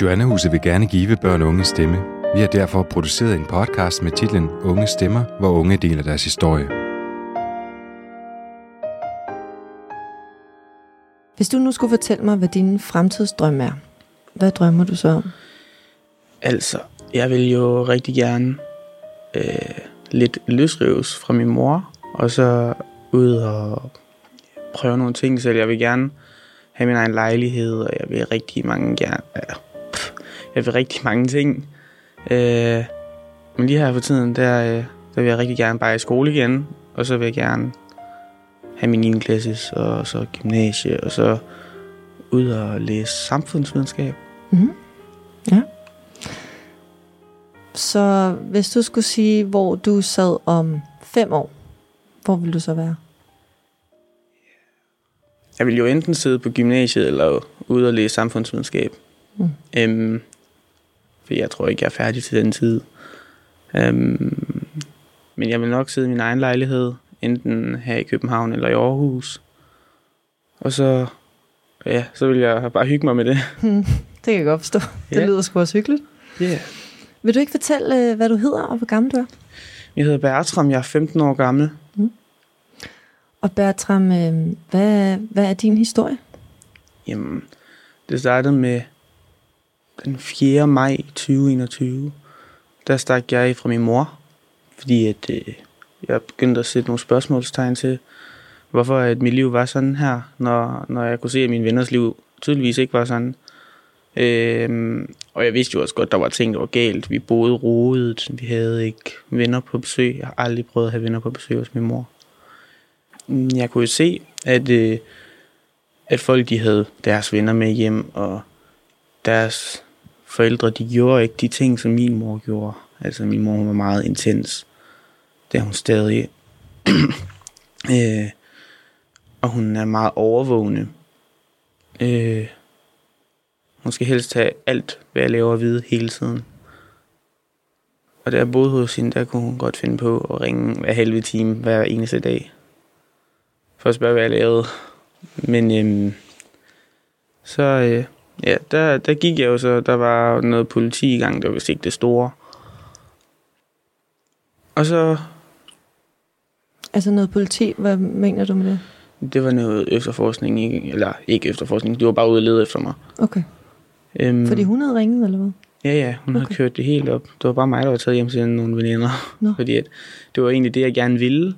Joannahuset vil gerne give børn og unge stemme. Vi har derfor produceret en podcast med titlen Unge Stemmer, hvor unge deler deres historie. Hvis du nu skulle fortælle mig, hvad din fremtidsdrøm er, hvad drømmer du så om? Altså, jeg vil jo rigtig gerne øh, lidt løsrives fra min mor, og så ud og prøve nogle ting selv. Jeg vil gerne have min egen lejlighed, og jeg vil rigtig mange gerne... Ja, jeg vil rigtig mange ting. Øh, men lige her for tiden, der, øh, der vil jeg rigtig gerne bare i skole igen, og så vil jeg gerne have min 9. klasses, og så gymnasie, og så ud og læse samfundsvidenskab. Mm-hmm. Ja. Så hvis du skulle sige, hvor du sad om fem år, hvor vil du så være? Jeg vil jo enten sidde på gymnasiet eller ude og læse samfundsvidenskab. Mm. Øhm, for jeg tror ikke, jeg er færdig til den tid. Øhm, men jeg vil nok sidde i min egen lejlighed, enten her i København eller i Aarhus. Og så, ja, så vil jeg bare hygge mig med det. det kan jeg godt forstå. Det Ja. lyder sgu også hyggeligt. Yeah. Vil du ikke fortælle, øh, hvad du hedder og hvor gammel du er? Jeg hedder Bertram, jeg er 15 år gammel. Og Bertram, øh, hvad, hvad er din historie? Jamen, det startede med den 4. maj 2021. Der stak jeg fra min mor, fordi at, øh, jeg begyndte at sætte nogle spørgsmålstegn til, hvorfor at mit liv var sådan her, når, når jeg kunne se, at min venners liv tydeligvis ikke var sådan. Øhm, og jeg vidste jo også godt, der var ting, der var galt. Vi boede rodet, vi havde ikke venner på besøg. Jeg har aldrig prøvet at have venner på besøg hos min mor. Jeg kunne jo se, at, øh, at folk de havde deres venner med hjem, og deres forældre, de gjorde ikke de ting, som min mor gjorde. Altså min mor hun var meget intens. Det er hun stadig. øh, og hun er meget overvågende. Øh, hun skal helst have alt, hvad jeg laver at vide hele tiden. Og da jeg boede hos hende, der kunne hun godt finde på at ringe hver halve time, hver eneste dag. For at spørge, hvad jeg lavede. Men øhm, så, øh, ja, der, der gik jeg jo så, der var noget politi i gang, der var vist ikke det store. Og så, Altså noget politi, hvad mener du med det? det var noget efterforskning, ikke, eller ikke efterforskning, de var bare ude og lede efter mig. Okay. Øhm, Fordi hun havde ringet, eller hvad? Ja, ja, hun okay. havde kørt det helt op. Det var bare mig, der var taget hjem til nogle veninder. Nå. Fordi at, det var egentlig det, jeg gerne ville.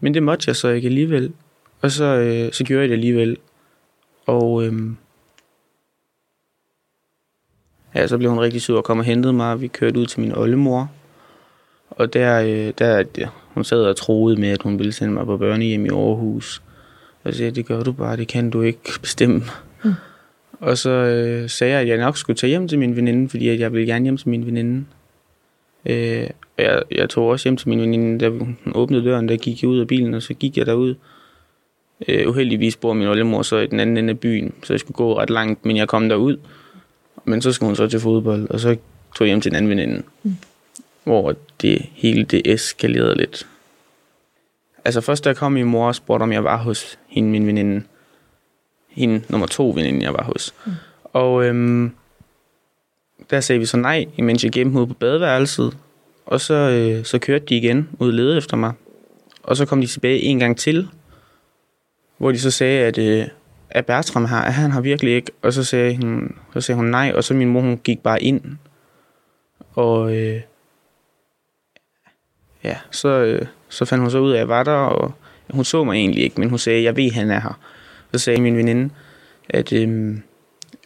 Men det måtte jeg så ikke alligevel. Og så, øh, så gjorde jeg det alligevel. Og øhm, ja, så blev hun rigtig sur og kom og hentede mig. og Vi kørte ud til min oldemor. Og der, øh, der ja, hun sad og troede med, at hun ville sende mig på børnehjem i Aarhus. Og jeg sagde, det gør du bare, det kan du ikke bestemme. Mm. Og så øh, sagde jeg, at jeg nok skulle tage hjem til min veninde, fordi at jeg ville gerne hjem til min veninde. Øh, og jeg, jeg tog også hjem til min veninde, da hun åbnede døren, der gik jeg ud af bilen, og så gik jeg derud. Øh, uheldigvis bor min oldemor så i den anden ende af byen, så jeg skulle gå ret langt, men jeg kom derud. Men så skulle hun så til fodbold, og så tog jeg hjem til en anden veninde. Mm. Hvor det hele det eskalerede lidt. Altså først da jeg kom, min mor og spurgte, om jeg var hos hende, min veninde. Hende nummer to veninde, jeg var hos. Mm. Og øhm, der sagde vi så nej, imens jeg gemte ude på badeværelset. Og så, øh, så kørte de igen ud og efter mig. Og så kom de tilbage en gang til, hvor de så sagde, at, øh, at Bertram her, at han har virkelig ikke. Og så sagde, hun, så sagde hun nej, og så min mor hun gik bare ind. Og øh, ja, så, øh, så fandt hun så ud af, at jeg var der, og hun så mig egentlig ikke, men hun sagde, jeg ved, han er her. Så sagde min veninde, at øh,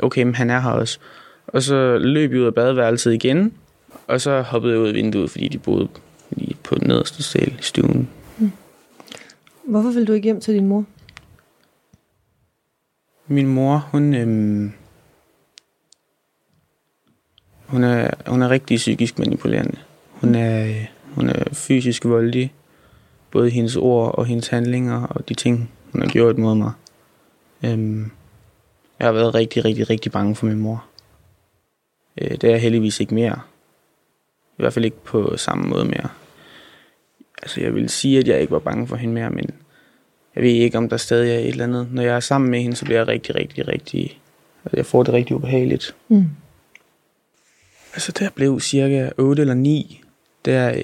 okay, men han er her også. Og så løb jeg ud af badeværelset igen, og så hoppede jeg ud af vinduet, fordi de boede lige på den nederste sal i stuen. Hvorfor vil du ikke hjem til din mor? Min mor, hun, øhm, hun, er, hun er rigtig psykisk manipulerende. Hun er, hun er fysisk voldelig. Både hendes ord og hendes handlinger og de ting, hun har gjort mod mig. Øhm, jeg har været rigtig, rigtig, rigtig bange for min mor. Øh, det er jeg heldigvis ikke mere. I hvert fald ikke på samme måde mere. Altså, jeg vil sige, at jeg ikke var bange for hende mere, men jeg ved ikke, om der stadig er et eller andet. Når jeg er sammen med hende, så bliver jeg rigtig, rigtig, rigtig... Altså, jeg får det rigtig ubehageligt. Mm. Altså, jeg blev cirka 8 eller 9, der,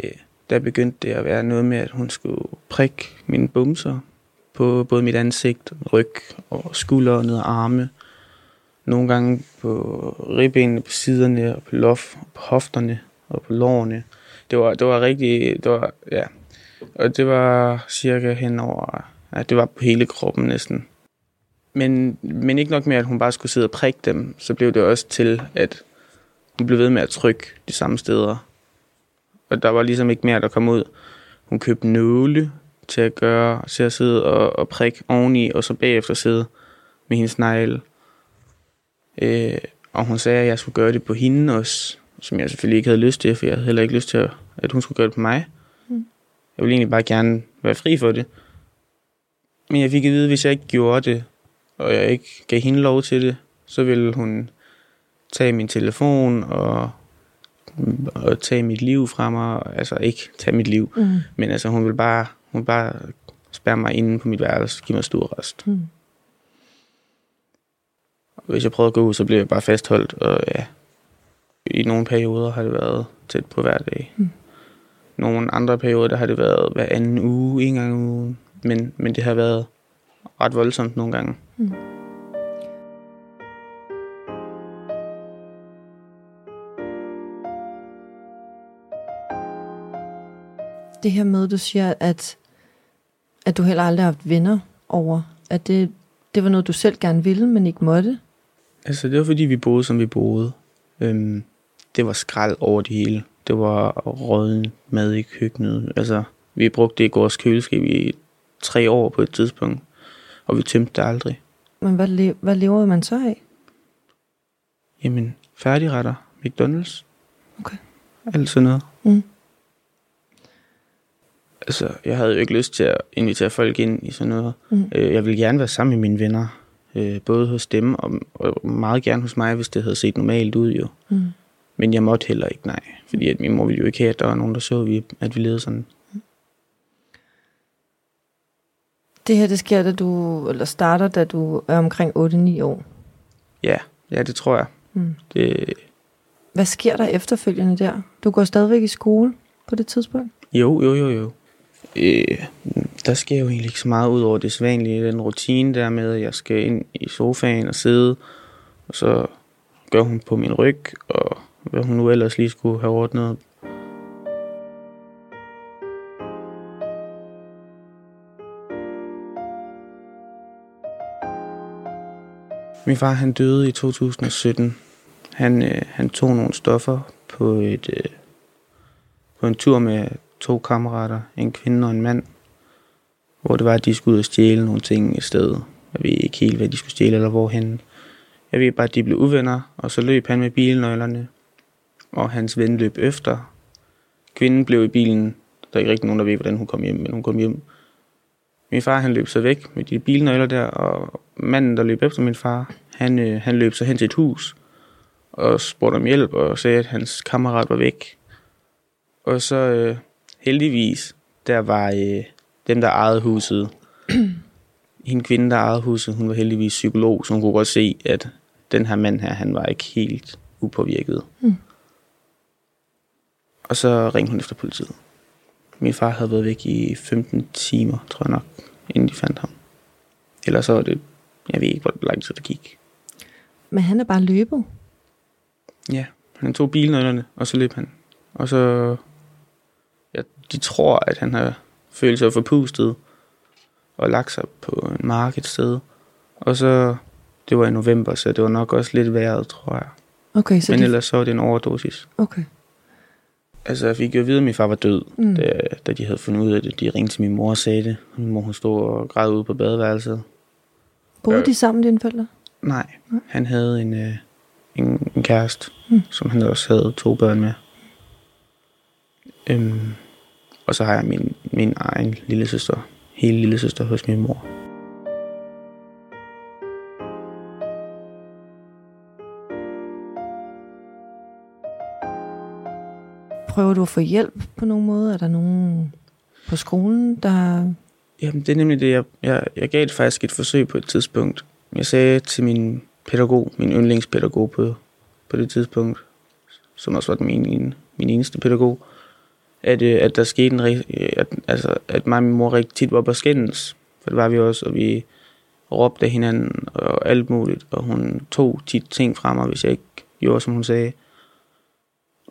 der begyndte det at være noget med, at hun skulle prikke mine bumser på både mit ansigt, ryg og skuldre og ned ad arme. Nogle gange på ribbenene, på siderne, og på loft, på hofterne og på lårene. Det var, det var rigtig, det var, ja. Og det var cirka hen over, ja, det var på hele kroppen næsten. Men, men ikke nok med, at hun bare skulle sidde og prikke dem, så blev det også til, at hun blev ved med at trykke de samme steder. Og der var ligesom ikke mere, der kom ud. Hun købte nåle til at gøre, til at sidde og, og prikke oveni, og så bagefter sidde med hendes negle. Øh, og hun sagde, at jeg skulle gøre det på hende også, som jeg selvfølgelig ikke havde lyst til, for jeg havde heller ikke lyst til, at, at hun skulle gøre det på mig. Mm. Jeg ville egentlig bare gerne være fri for det. Men jeg fik at vide, at hvis jeg ikke gjorde det, og jeg ikke gav hende lov til det, så ville hun tage min telefon og, og tage mit liv fra mig. Altså ikke tage mit liv, Mm. men altså hun ville bare, hun ville bare spærre mig inde på mit værelse og give mig stor rest. Mm. Og hvis jeg prøvede at gå ud, så blev jeg bare fastholdt, og ja, i nogle perioder har det været tæt på hver dag. Mm. Nogle andre perioder, der har det været hver anden uge, en gang om ugen. Men, men det har været ret voldsomt nogle gange. Det her med, du siger, at, at du heller aldrig har haft venner over, at det, det var noget, du selv gerne ville, men ikke måtte. Altså, det var fordi, vi boede, som vi boede. Øhm, det var skrald over det hele. Det var råden mad i køkkenet. Altså, vi brugte ikke vores køleskab i tre år på et tidspunkt, og vi tømte det aldrig. Men hvad, le- hvad lever man så af? Jamen, færdigretter, McDonald's. Okay. Alt sådan noget. Mm. Altså, jeg havde jo ikke lyst til at invitere folk ind i sådan noget. Mm. Øh, Jeg ville gerne være sammen med mine venner. øh, Både hos dem og, og meget gerne hos mig, hvis det havde set normalt ud jo. Mm. Men jeg måtte heller ikke, nej. Fordi at min mor ville jo ikke have, at der var nogen, der så, vi- at vi levede sådan. Det her, det sker, da du, eller starter, da du er omkring 8-9 år. Ja, ja, det tror jeg. Mm. Det, Hvad sker der efterfølgende der? Du går stadigvæk i skole på det tidspunkt? jo, jo, jo, jo. Øh, der sker jo egentlig ikke så meget ud over det sædvanlige. Den rutine der med, at jeg skal ind i sofaen og sidde, og så gør hun på min ryg, og hvad hun nu ellers lige skulle have ordnet. Min far han døde i 2017. Han, øh, han tog nogle stoffer på et øh, på en tur med to kammerater, en kvinde og en mand, hvor det var, at de skulle ud og stjæle nogle ting i stedet. Jeg ved ikke helt, hvad de skulle stjæle eller hvorhen. Jeg ved bare, at de blev uvenner, og så løb han med bilnøglerne, og hans ven løb efter. Kvinden blev i bilen. Der er ikke rigtig nogen, der ved, hvordan hun kom hjem, men hun kom hjem. Min far, han løb så væk med de bilnøgler der, og manden, der løb efter min far, han, øh, han løb så hen til et hus, og spurgte om hjælp, og sagde, at hans kammerat var væk. Og så øh, heldigvis, der var øh, dem, der ejede huset. Hende kvinde, der ejede huset, hun var heldigvis psykolog, så hun kunne godt se, at den her mand her, han var ikke helt upåvirket. Mm. Og så ringte hun efter politiet. Min far havde været væk i 15 timer, tror jeg nok, inden de fandt ham. Ellers så var det, jeg ved ikke, hvor lang tid det gik. Men han er bare løbet. Ja, han tog bilnøglerne, og så løb han. Og så, ja, de tror, at han har følt sig forpustet og lagt sig på en mark et sted. Og så, det var i november, så det var nok også lidt vejret, tror jeg. Okay, så Men de... ellers så var det en overdosis. Okay. Altså, jeg fik jo at vide, at min far var død, Mm. mm. da, da de havde fundet ud af det. De ringte til min mor og sagde det. Min mor, hun stod og græd ude på badeværelset. Boede Øh. de sammen, dine forældre? Nej, Nej. han havde en, øh, en, en kæreste, Mm. mm. som han også havde to børn med. Øhm, og så har jeg min, min egen lille søster, hele lille søster hos min mor. Prøver du at få hjælp på nogen måde? Er der nogen på skolen, der... Jamen, det er nemlig det, jeg, jeg, jeg gav det faktisk et forsøg på et tidspunkt. Jeg sagde til min pædagog, min yndlingspædagog på, på det tidspunkt, som også var den min, min eneste pædagog, at, øh, at der skete en, øh, at, altså, at mig og min mor rigtig tit var på skændes, for det var vi også, og vi råbte af hinanden og alt muligt, og hun tog tit ting fra mig, hvis jeg ikke gjorde, som hun sagde.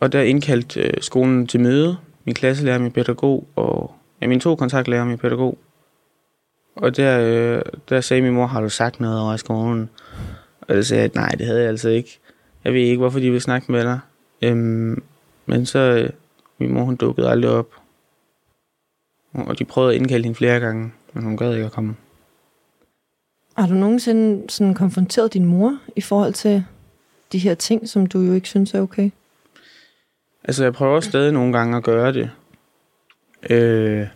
Og der indkaldte øh, skolen til møde, min klasselærer, min pædagog, og ja, mine to kontaktlærer og min pædagog. Og der, øh, der sagde min mor, har du sagt noget over i skolen? Og jeg sagde, at nej, det havde jeg altså ikke. Jeg ved ikke, hvorfor de ville snakke med dig. Øhm, men så, øh, min mor, hun dukkede aldrig op. Og de prøvede at indkalde hende flere gange, men hun gad ikke at komme. Har du nogensinde sådan konfronteret din mor i forhold til de her ting, som du jo ikke synes er okay? Altså, jeg prøver stadig nogle gange at gøre det. Øh,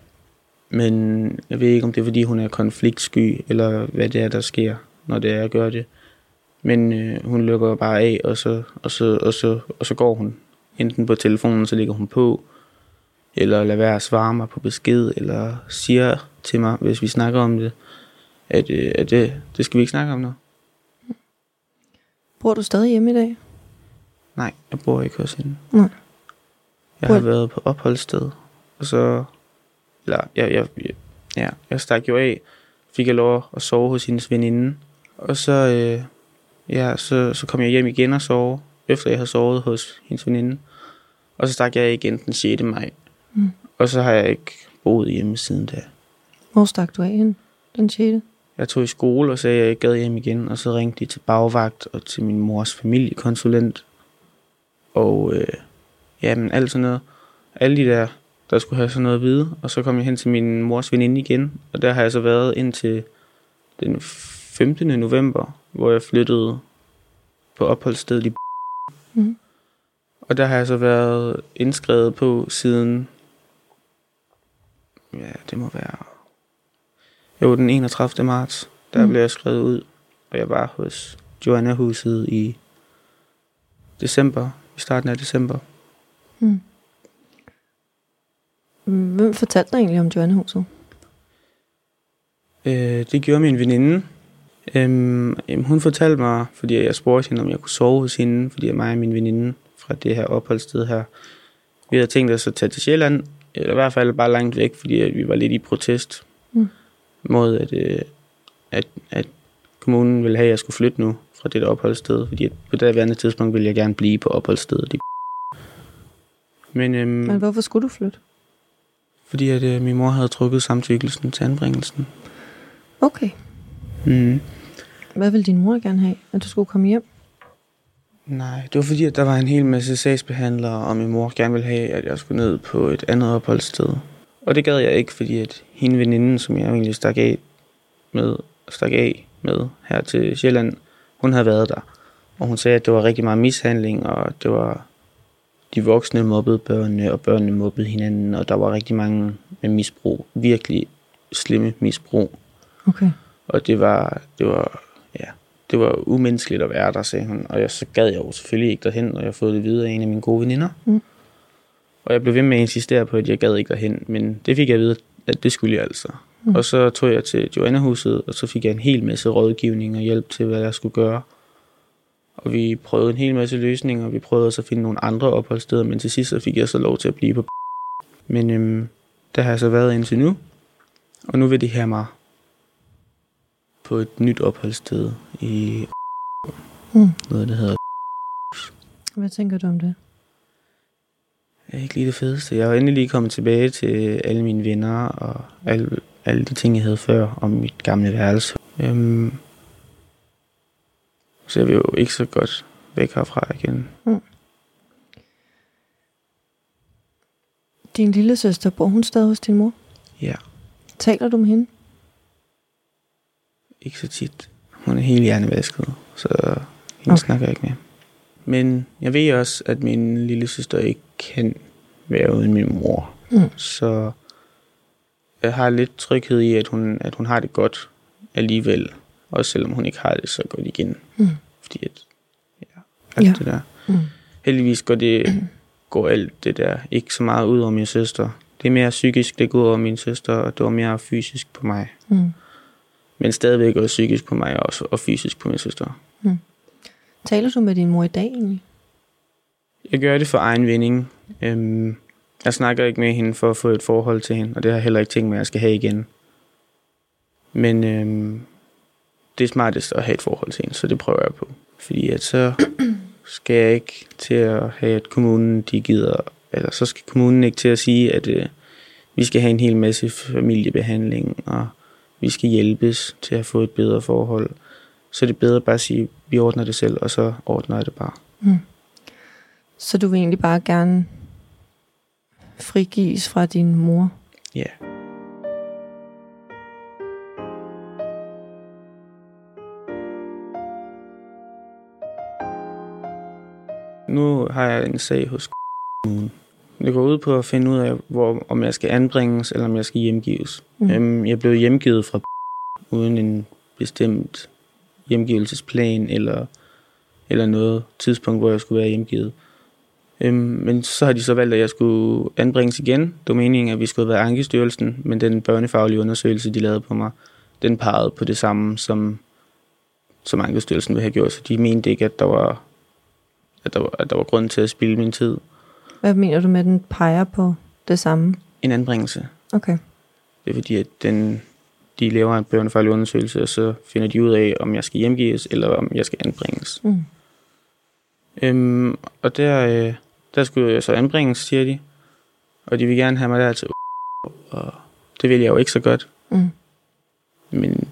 men jeg ved ikke, om det er, fordi hun er konfliktsky, eller hvad det er, der sker, når det er, jeg gør det. Men øh, hun lukker bare af, og så, og, så, og, så, og så går hun. Enten på telefonen, så ligger hun på, eller lader være at svare mig på besked, eller siger til mig, hvis vi snakker om det, at, øh, at det, det skal vi ikke snakke om nu. Bor du stadig hjemme i dag? Nej, jeg bor ikke hos hende. Nej. Jeg har været på opholdssted, og så... Eller, jeg, jeg, jeg, ja, jeg stak jo af, fik jeg lov at sove hos hendes veninde. Og så, øh, ja, så, så kom jeg hjem igen og sove, efter jeg havde sovet hos hendes veninde. Og så stak jeg igen den 6. maj. Mm. Og så har jeg ikke boet hjemme siden da. Hvor stak du af hende den 6. Jeg tog i skole og sagde, at jeg ikke gad hjem igen, og så ringte de til bagvagt og til min mors familiekonsulent. Og øh, jamen, alt sådan noget. Alle de der, der skulle have sådan noget at vide. Og så kom jeg hen til min mors veninde igen, og der har jeg så været indtil den 15. november, hvor jeg flyttede på opholdsstedet i Mhm. Og der har jeg så været indskrevet på siden, ja, det må være jo, den 31. marts, der Mm. mm. blev jeg skrevet ud, og jeg var hos Joanna-huset i december, i starten af december. Mm. Hvem fortalte dig egentlig om Joannehuset? Øh, det gjorde min veninde. Øhm, jamen, hun fortalte mig, fordi jeg spurgte hende, om jeg kunne sove hos hende, fordi mig og min veninde fra det her opholdssted her, vi havde tænkt os at tage til Sjælland, eller i hvert fald bare langt væk, fordi vi var lidt i protest Mm. mod, at, øh, at, at kommunen ville have, at jeg skulle flytte nu fra det der opholdssted, fordi på det værende tidspunkt ville jeg gerne blive på opholdsstedet. i Men, øhm, Men hvorfor skulle du flytte? fordi at øh, min mor havde trukket samtykkelsen til anbringelsen. Okay. Mm. Hvad ville din mor gerne have? At du skulle komme hjem? Nej, det var fordi, at der var en hel masse sagsbehandlere, og min mor gerne ville have, at jeg skulle ned på et andet opholdssted. Og det gad jeg ikke, fordi at hende veninde, som jeg egentlig stak af med, stak af med her til Sjælland, hun havde været der. Og hun sagde, at det var rigtig meget mishandling, og det var de voksne mobbede børnene, og børnene mobbede hinanden, og der var rigtig mange med misbrug. Virkelig slemme misbrug. Okay. Og det var, det var, ja, det var umenneskeligt at være der, sagde hun. Og jeg, så gad jeg jo selvfølgelig ikke derhen, og jeg fået det videre af en af mine gode veninder. Mm. Og jeg blev ved med at insistere på, at jeg gad ikke derhen, men det fik jeg at vide, at det skulle jeg altså. Mm. Og så tog jeg til Joanna-huset, og så fik jeg en hel masse rådgivning og hjælp til, hvad jeg skulle gøre. Og vi prøvede en hel masse løsninger, og vi prøvede også at finde nogle andre opholdssteder, men til sidst så fik jeg så lov til at blive på Men øhm, der har jeg så været indtil nu, og nu vil det her mig på et nyt opholdssted i Mm. noget, der hedder Hvad tænker du om det? er ikke lige det fedeste. Jeg er endelig lige kommet tilbage til alle mine venner og alle, alle de ting, jeg havde før om mit gamle værelse. Øhm, så jeg vil jo ikke så godt væk herfra igen. Din lille søster, bor hun stadig hos din mor? Ja, Taler du med hende? ikke så tit. Hun er helt hjernevasket, så hende okay. snakker jeg ikke med. Men jeg ved også, at min lille søster ikke kan være uden min mor. Mm. Så jeg har lidt tryghed i, at hun, at hun har det godt alligevel. Også selvom hun ikke har det så godt igen. Mm. Fordi at, ja, alt Ja. det der. Mm. Heldigvis går, det, går alt det der ikke så meget ud over min søster. Det er mere psykisk, det går ud over min søster, og det var mere fysisk på mig. Mm. Men stadigvæk også psykisk på mig også, og fysisk på min søster. Taler du med din mor i dag egentlig? Jeg gør det for egen vinding. Øhm, jeg snakker ikke med hende for at få et forhold til hende, og det har jeg heller ikke tænkt mig, at jeg skal have igen. Men øhm, det er smartest at have et forhold til hende, så det prøver jeg på. Fordi at så skal jeg ikke til at have, at kommunen de gider, eller så skal kommunen ikke til at sige, at øh, vi skal have en hel masse familiebehandling, og vi skal hjælpes til at få et bedre forhold. Så er det bedre bare at sige, at vi ordner det selv, og så ordner jeg det bare. Så du vil egentlig bare gerne frigives fra din mor? Ja. Nu har jeg en sag hos kommunen. Det går ud på at finde ud af, hvor, om jeg skal anbringes, eller om jeg skal hjemgives. Mm. Øhm, jeg blev hjemgivet fra uden en bestemt hjemgivelsesplan, eller, eller noget tidspunkt, hvor jeg skulle være hjemgivet. Øhm, men så har de så valgt, at jeg skulle anbringes igen. Det var meningen, at vi skulle være Ankestyrelsen, men den børnefaglige undersøgelse, de lavede på mig, den pegede på det samme, som, som Ankestyrelsen ville have gjort. Så de mente ikke, at der var, at der var, at der var grund til at spilde min tid. Hvad mener du med, at den peger på det samme? En anbringelse. Okay. Det er fordi, at den, de laver en børnefaglig undersøgelse, og så finder de ud af, om jeg skal hjemgives, eller om jeg skal anbringes. Mm. Øhm, og der, øh, der skulle jeg så anbringes, siger de. Og de vil gerne have mig der til og det vil jeg jo ikke så godt. Mm. Men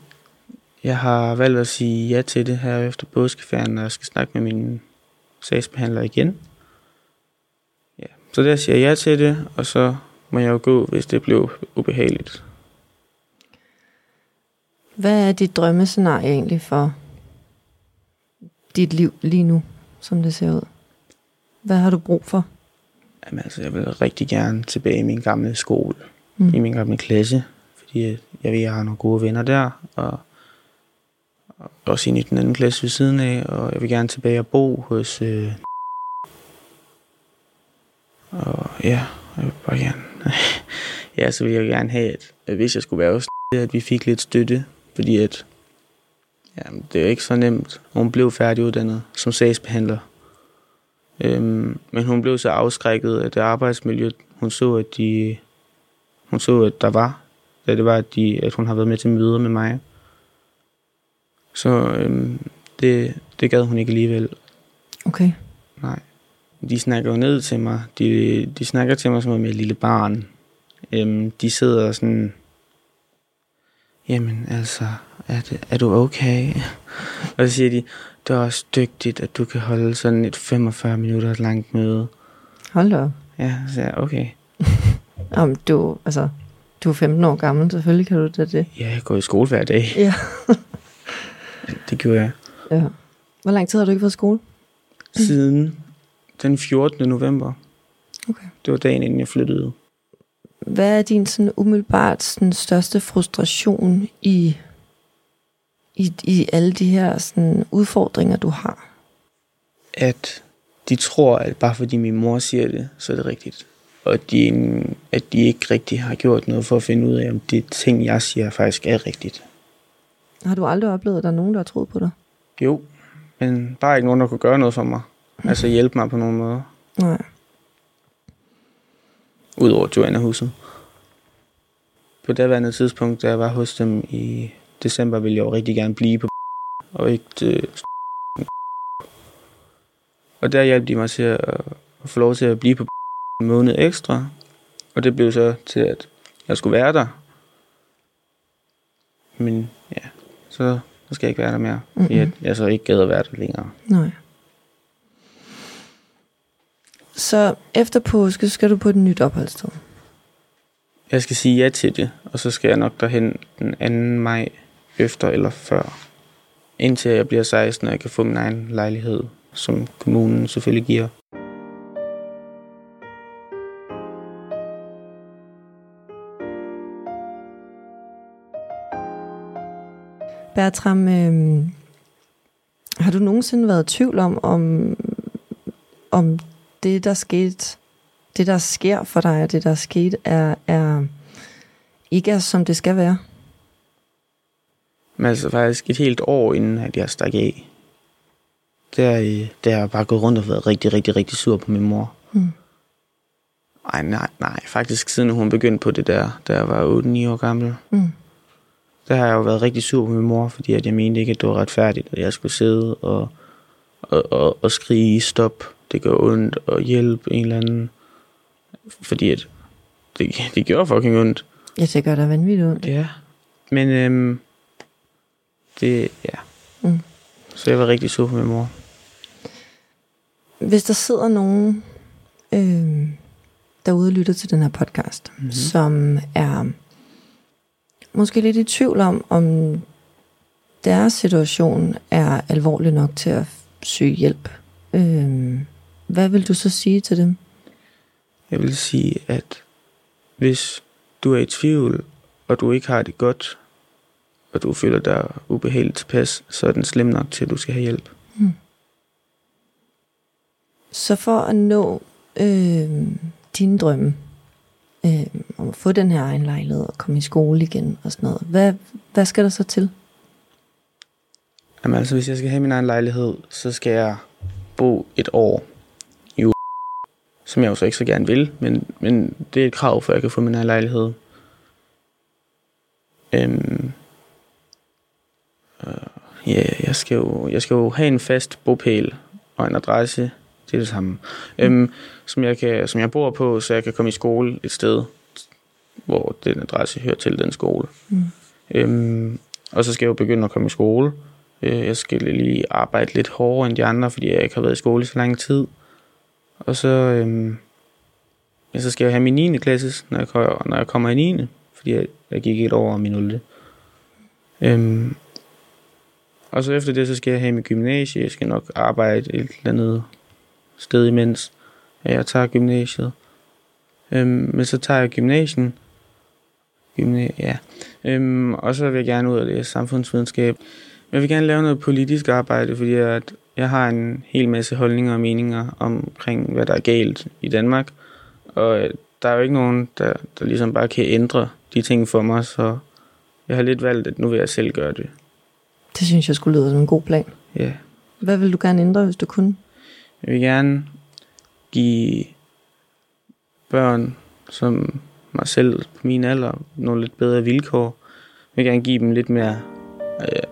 jeg har valgt at sige ja til det her efter påskeferien, når jeg skal snakke med min sagsbehandler igen. Ja. Så der siger jeg ja til det, og så må jeg jo gå, hvis det blev ubehageligt. Hvad er dit drømmescenarie egentlig for dit liv lige nu, som det ser ud? Hvad har du brug for? Jamen altså, jeg vil rigtig gerne tilbage i min gamle skole, Mm. i min gamle klasse, fordi jeg ved, jeg har nogle gode venner der, og og ind i den anden klasse ved siden af, og jeg vil gerne tilbage og bo hos... Øh, og ja, jeg vil bare gerne... ja, så vil jeg gerne have, at, at hvis jeg skulle være hos at vi fik lidt støtte, fordi at ja, det er ikke så nemt. Hun blev færdiguddannet som sagsbehandler. Øhm, men hun blev så afskrækket af det arbejdsmiljø, hun så, at de, hun så, at der var, da det var, at, de, at hun har været med til møder med mig. Så øhm, det, det gad hun ikke alligevel. Okay. Nej. De snakker jo ned til mig. De, de snakker til mig som om jeg er et lille barn. Øhm, de sidder sådan... Jamen altså, er, det, er du okay? Og så siger de, det er også dygtigt, at du kan holde sådan et 45 minutter langt møde. Hold da. Ja, så jeg, okay. Om du, altså, du er 15 år gammel, selvfølgelig kan du da det. Ja, jeg går i skole hver dag. Ja. Gjorde jeg. ja. Hvor lang tid har du ikke været i skole? Siden den 14. november. Okay. Det var dagen, inden jeg flyttede. Hvad er din sådan umiddelbart sådan, største frustration i, i, i alle de her sådan, udfordringer, du har? At de tror, at bare fordi min mor siger det, så er det rigtigt. Og at de, at de ikke rigtig har gjort noget for at finde ud af, om det ting, jeg siger, faktisk er rigtigt. Har du aldrig oplevet, at der er nogen, der har troet på dig? Jo, men bare ikke nogen, der kunne gøre noget for mig. Altså hjælpe mig på nogen måde. Nej. Udover Joanna-huset. På daværende tidspunkt, da jeg var hos dem i december, ville jeg jo rigtig gerne blive på og ikke til Og der hjalp de mig til at, at få lov til at blive på en måned ekstra. Og det blev så til, at jeg skulle være der. Men ja, så, så skal jeg ikke være der mere. Mhm. jeg, jeg så ikke gad at være der længere. Nej. Så efter påske skal du på et nyt opholdssted. Jeg skal sige ja til det, og så skal jeg nok derhen den 2. maj efter eller før. Indtil jeg bliver 16, og jeg kan få min egen lejlighed, som kommunen selvfølgelig giver. Bertram, øh, har du nogensinde været i tvivl om, om, om det, der skete, det, der sker for dig, og det, der er sket, er, er ikke er, som det skal være? Men altså faktisk et helt år inden, at jeg stak af. der, øh, der har jeg bare gået rundt og været rigtig, rigtig, rigtig sur på min mor. Mm. Ej, nej, nej. Faktisk siden hun begyndte på det der, da jeg var 8-9 år gammel. Mm. Der har jeg jo været rigtig sur på min mor, fordi at jeg mente ikke, at det var retfærdigt, at jeg skulle sidde og, og, og, og skrige stop, det gør ondt, og hjælpe en eller anden. Fordi at det, det gjorde fucking ondt. Ja, det gør da vanvittigt ondt. Ja. Men øhm, det, ja. Mm. Så jeg var rigtig sur på min mor. Hvis der sidder nogen øh, derude og lytter til den her podcast, mm-hmm. som er måske lidt i tvivl om, om deres situation er alvorlig nok til at søge hjælp, øh, hvad vil du så sige til dem? Jeg vil sige, at hvis du er i tvivl, og du ikke har det godt, og du føler dig ubehageligt tilpas, så er den slem nok til, at du skal have hjælp. Så for at nå øh, dine drømme, øh, om at få den her egen lejlighed og komme i skole igen og sådan noget, hvad, hvad skal der så til? Jamen altså, hvis jeg skal have min egen lejlighed, så skal jeg bo et år i U som jeg jo så ikke så gerne vil, men, men det er et krav, for at jeg kan få min egen lejlighed. Øhm, øh, ja, jeg skal, jo, jeg skal jo have en fast bopæl og en adresse, det er det samme, øhm, som, jeg kan, som jeg bor på, så jeg kan komme i skole et sted, hvor den adresse hører til den skole. Mm. Øhm, og så skal jeg jo begynde at komme i skole. Øh, Jeg skal lige arbejde lidt hårdere end de andre, fordi jeg ikke har været i skole i så lang tid. Og så, øhm, ja, så skal jeg have min 9. klasse, når jeg, når jeg kommer i 9. Fordi jeg, jeg gik et år min 0. Øhm, og så efter det, så skal jeg have min gymnasie. Jeg skal nok arbejde et eller andet sted imens jeg tager gymnasiet. Øhm, men så tager jeg gymnasien. Gymna- ja. Øhm, og så vil jeg gerne ud og læse samfundsvidenskab. Jeg vil gerne lave noget politisk arbejde, fordi at jeg har en hel masse holdninger og meninger omkring, hvad der er galt i Danmark. Og øh, der er jo ikke nogen, der, der ligesom bare kan ændre de ting for mig, så jeg har lidt valgt, at nu vil jeg selv gøre det. Det synes jeg skulle lyde som en god plan. Ja. Hvad vil du gerne ændre, hvis du kunne? Jeg vil gerne give børn som mig selv på min alder nogle lidt bedre vilkår. Jeg vil gerne give dem lidt mere øh,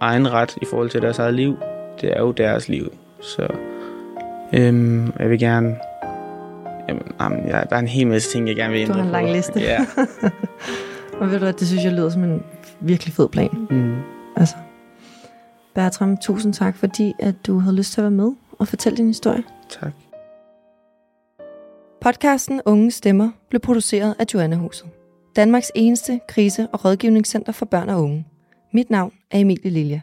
egen ret i forhold til deres eget liv. Det er jo deres liv. Så øhm, jeg vil gerne... Jamen, jamen, jeg, der er en hel masse ting, jeg gerne vil Du ændre har en lang på. liste. Ja. Og ved du hvad, det synes jeg lyder som en virkelig fed plan. Mm. Altså. Bertram, tusind tak, fordi at du havde lyst til at være med og fortælle din historie. Tak. Podcasten Unge Stemmer blev produceret af Joanna Huset. Danmarks eneste krise- og rådgivningscenter for børn og unge. Mit navn er Emilie Lilja.